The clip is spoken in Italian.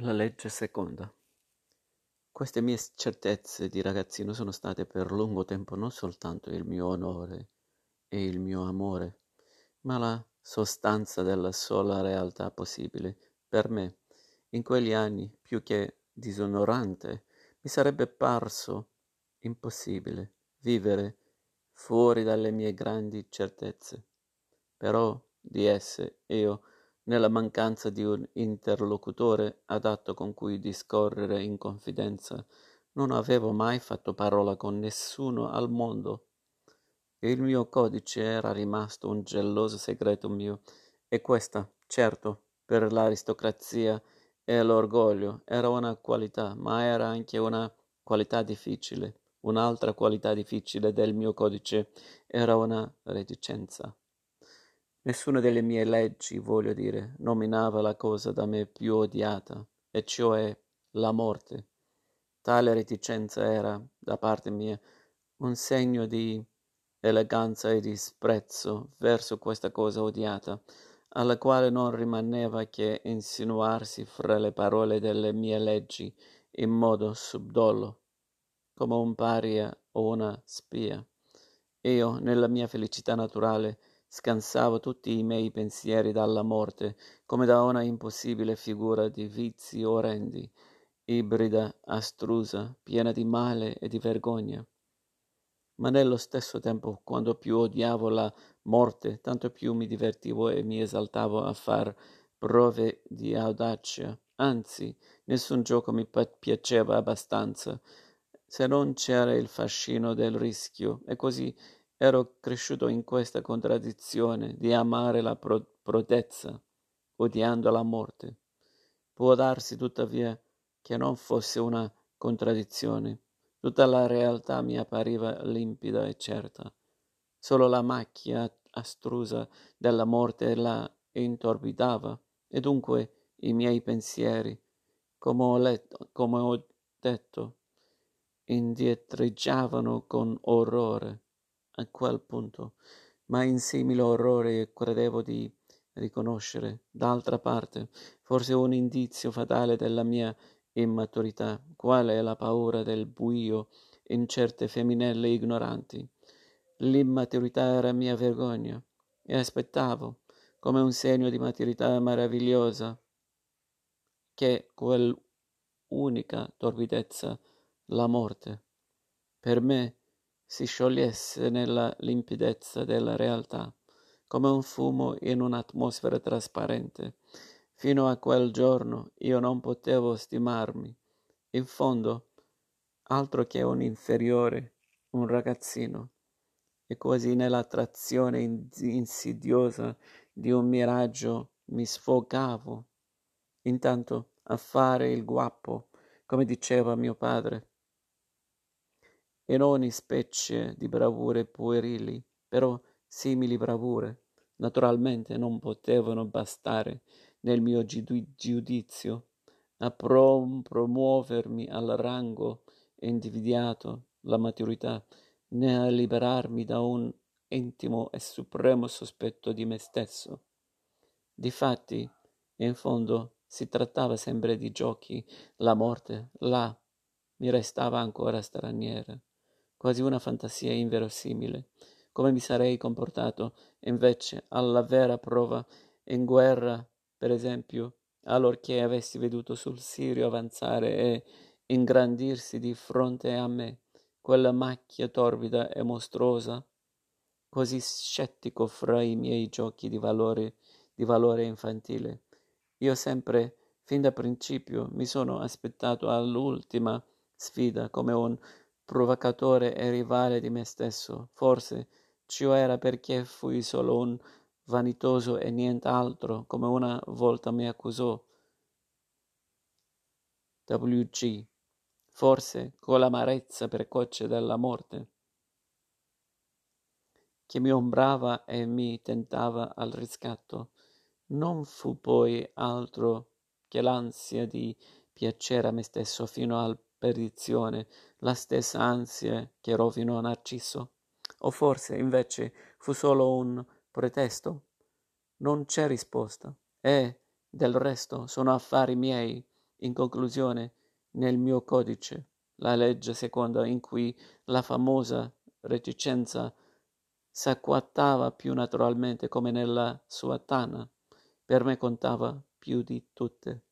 La legge seconda. Queste mie certezze di ragazzino sono state per lungo tempo non soltanto il mio onore e il mio amore, ma la sostanza della sola realtà possibile. Per me, in quegli anni, più che disonorante, mi sarebbe parso impossibile vivere fuori dalle mie grandi certezze. Però di esse io nella mancanza di un interlocutore adatto con cui discorrere in confidenza, non avevo mai fatto parola con nessuno al mondo. Il mio codice era rimasto un geloso segreto mio, e questa, certo, per l'aristocrazia e l'orgoglio era una qualità, ma era anche una qualità difficile. Un'altra qualità difficile del mio codice era una reticenza. Nessuna delle mie leggi, voglio dire, nominava la cosa da me più odiata, e cioè la morte. Tale reticenza era, da parte mia, un segno di eleganza e disprezzo verso questa cosa odiata, alla quale non rimaneva che insinuarsi fra le parole delle mie leggi in modo subdolo, come un paria o una spia. Io, nella mia felicità naturale, scansavo tutti i miei pensieri dalla morte, come da una impossibile figura di vizi orrendi, ibrida, astrusa, piena di male e di vergogna. Ma nello stesso tempo, quando più odiavo la morte, tanto più mi divertivo e mi esaltavo a far prove di audacia. Anzi, nessun gioco mi piaceva abbastanza, se non c'era il fascino del rischio, e così Ero cresciuto in questa contraddizione di amare la pro- prodezza, odiando la morte. Può darsi tuttavia che non fosse una contraddizione. Tutta la realtà mi appariva limpida e certa. Solo la macchia astrusa della morte la intorbidava, e dunque i miei pensieri, come ho, letto, come ho detto, indietreggiavano con orrore a quel punto, ma in simile orrore credevo di riconoscere, d'altra parte, forse un indizio fatale della mia immaturità, quale è la paura del buio in certe femminelle ignoranti. L'immaturità era mia vergogna, e aspettavo, come un segno di maturità meravigliosa, che quell'unica torbidezza, la morte, per me si sciogliesse nella limpidezza della realtà, come un fumo in un'atmosfera trasparente. Fino a quel giorno io non potevo stimarmi. In fondo, altro che un inferiore, un ragazzino. E quasi nell'attrazione insidiosa di un miraggio mi sfogavo. Intanto a fare il guappo, come diceva mio padre in ogni specie di bravure puerili, però simili bravure, naturalmente non potevano bastare nel mio giudizio a prom- promuovermi al rango invidiato la maturità, né a liberarmi da un intimo e supremo sospetto di me stesso. Difatti, in fondo, si trattava sempre di giochi, la morte, là, mi restava ancora straniera quasi una fantasia inverosimile. Come mi sarei comportato, invece, alla vera prova, in guerra, per esempio, allorché avessi veduto sul Sirio avanzare e ingrandirsi di fronte a me quella macchia torbida e mostruosa, così scettico fra i miei giochi di valore, di valore infantile. Io sempre, fin da principio, mi sono aspettato all'ultima sfida come un provocatore e rivale di me stesso. Forse ciò era perché fui solo un vanitoso e nient'altro, come una volta mi accusò WG, forse con l'amarezza precoce della morte, che mi ombrava e mi tentava al riscatto. Non fu poi altro che l'ansia di piacere a me stesso fino al perdizione, la stessa ansia che rovinò Narciso? O forse, invece, fu solo un pretesto? Non c'è risposta. E, del resto, sono affari miei. In conclusione, nel mio codice, la legge seconda in cui la famosa reticenza s'acquattava più naturalmente come nella sua tana, per me contava più di tutte.